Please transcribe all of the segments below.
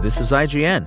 This is IGN.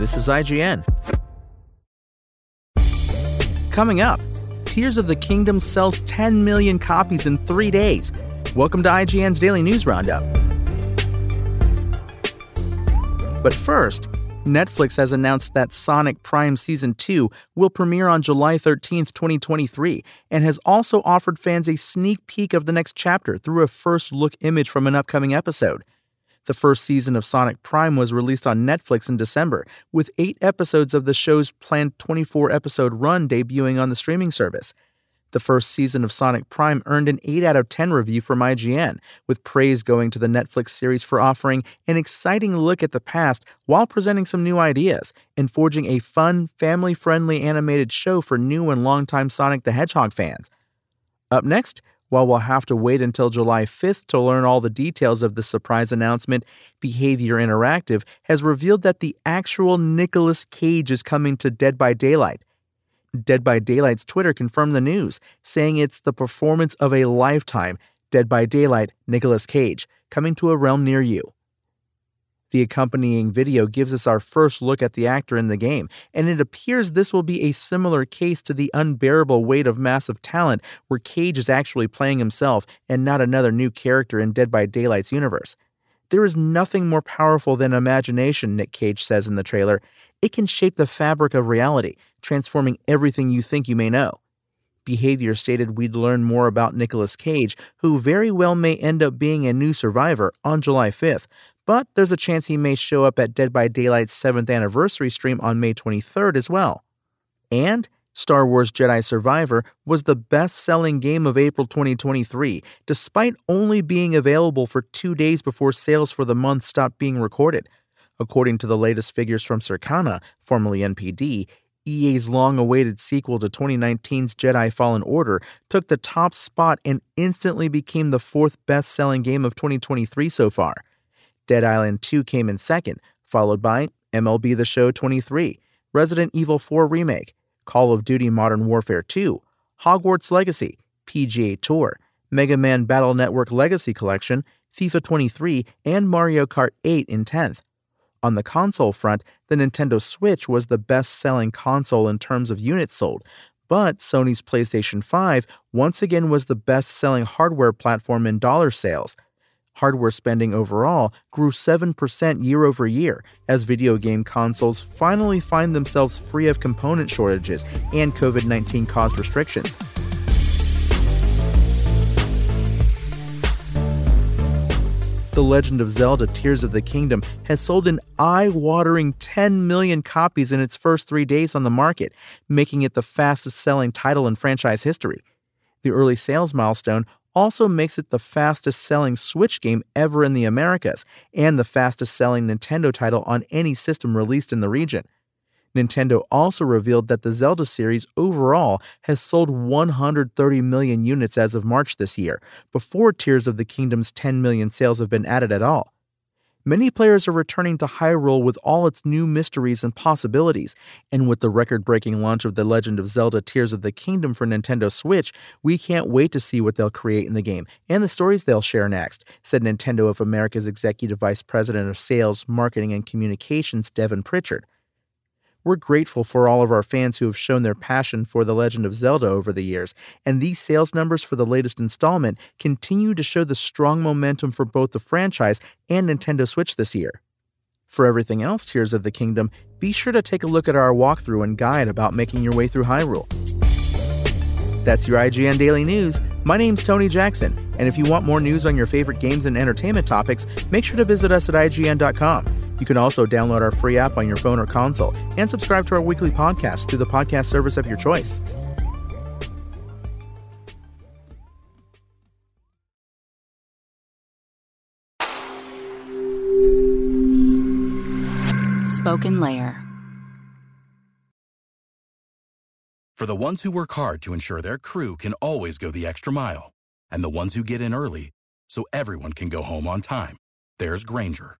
This is IGN. Coming up, Tears of the Kingdom sells 10 million copies in three days. Welcome to IGN's Daily News Roundup. But first, Netflix has announced that Sonic Prime Season 2 will premiere on July 13th, 2023, and has also offered fans a sneak peek of the next chapter through a first look image from an upcoming episode. The first season of Sonic Prime was released on Netflix in December, with eight episodes of the show's planned 24 episode run debuting on the streaming service. The first season of Sonic Prime earned an 8 out of 10 review from IGN, with praise going to the Netflix series for offering an exciting look at the past while presenting some new ideas and forging a fun, family friendly animated show for new and longtime Sonic the Hedgehog fans. Up next, while we'll have to wait until July 5th to learn all the details of the surprise announcement, Behaviour Interactive has revealed that the actual Nicolas Cage is coming to Dead by Daylight. Dead by Daylight's Twitter confirmed the news, saying it's the performance of a lifetime, Dead by Daylight, Nicolas Cage, coming to a realm near you. The accompanying video gives us our first look at the actor in the game, and it appears this will be a similar case to the unbearable weight of massive talent, where Cage is actually playing himself and not another new character in Dead by Daylight's universe. There is nothing more powerful than imagination, Nick Cage says in the trailer. It can shape the fabric of reality, transforming everything you think you may know. Behaviour stated we'd learn more about Nicolas Cage, who very well may end up being a new survivor, on July 5th, but there's a chance he may show up at Dead by Daylight's 7th anniversary stream on May 23rd as well. And Star Wars Jedi Survivor was the best selling game of April 2023, despite only being available for two days before sales for the month stopped being recorded. According to the latest figures from Circana, formerly NPD, EA's long awaited sequel to 2019's Jedi Fallen Order took the top spot and instantly became the fourth best selling game of 2023 so far. Dead Island 2 came in second, followed by MLB The Show 23, Resident Evil 4 Remake, Call of Duty Modern Warfare 2, Hogwarts Legacy, PGA Tour, Mega Man Battle Network Legacy Collection, FIFA 23, and Mario Kart 8 in 10th. On the console front, the Nintendo Switch was the best selling console in terms of units sold, but Sony's PlayStation 5 once again was the best selling hardware platform in dollar sales. Hardware spending overall grew 7% year over year as video game consoles finally find themselves free of component shortages and COVID 19 caused restrictions. The Legend of Zelda Tears of the Kingdom has sold an eye watering 10 million copies in its first three days on the market, making it the fastest selling title in franchise history. The early sales milestone also makes it the fastest selling Switch game ever in the Americas and the fastest selling Nintendo title on any system released in the region. Nintendo also revealed that the Zelda series overall has sold 130 million units as of March this year, before Tears of the Kingdom's 10 million sales have been added at all. Many players are returning to Hyrule with all its new mysteries and possibilities, and with the record breaking launch of The Legend of Zelda Tears of the Kingdom for Nintendo Switch, we can't wait to see what they'll create in the game and the stories they'll share next, said Nintendo of America's Executive Vice President of Sales, Marketing, and Communications, Devon Pritchard. We're grateful for all of our fans who have shown their passion for The Legend of Zelda over the years, and these sales numbers for the latest installment continue to show the strong momentum for both the franchise and Nintendo Switch this year. For everything else Tears of the Kingdom, be sure to take a look at our walkthrough and guide about making your way through Hyrule. That's your IGN Daily News. My name's Tony Jackson, and if you want more news on your favorite games and entertainment topics, make sure to visit us at IGN.com. You can also download our free app on your phone or console and subscribe to our weekly podcast through the podcast service of your choice. Spoken Layer. For the ones who work hard to ensure their crew can always go the extra mile, and the ones who get in early so everyone can go home on time, there's Grainger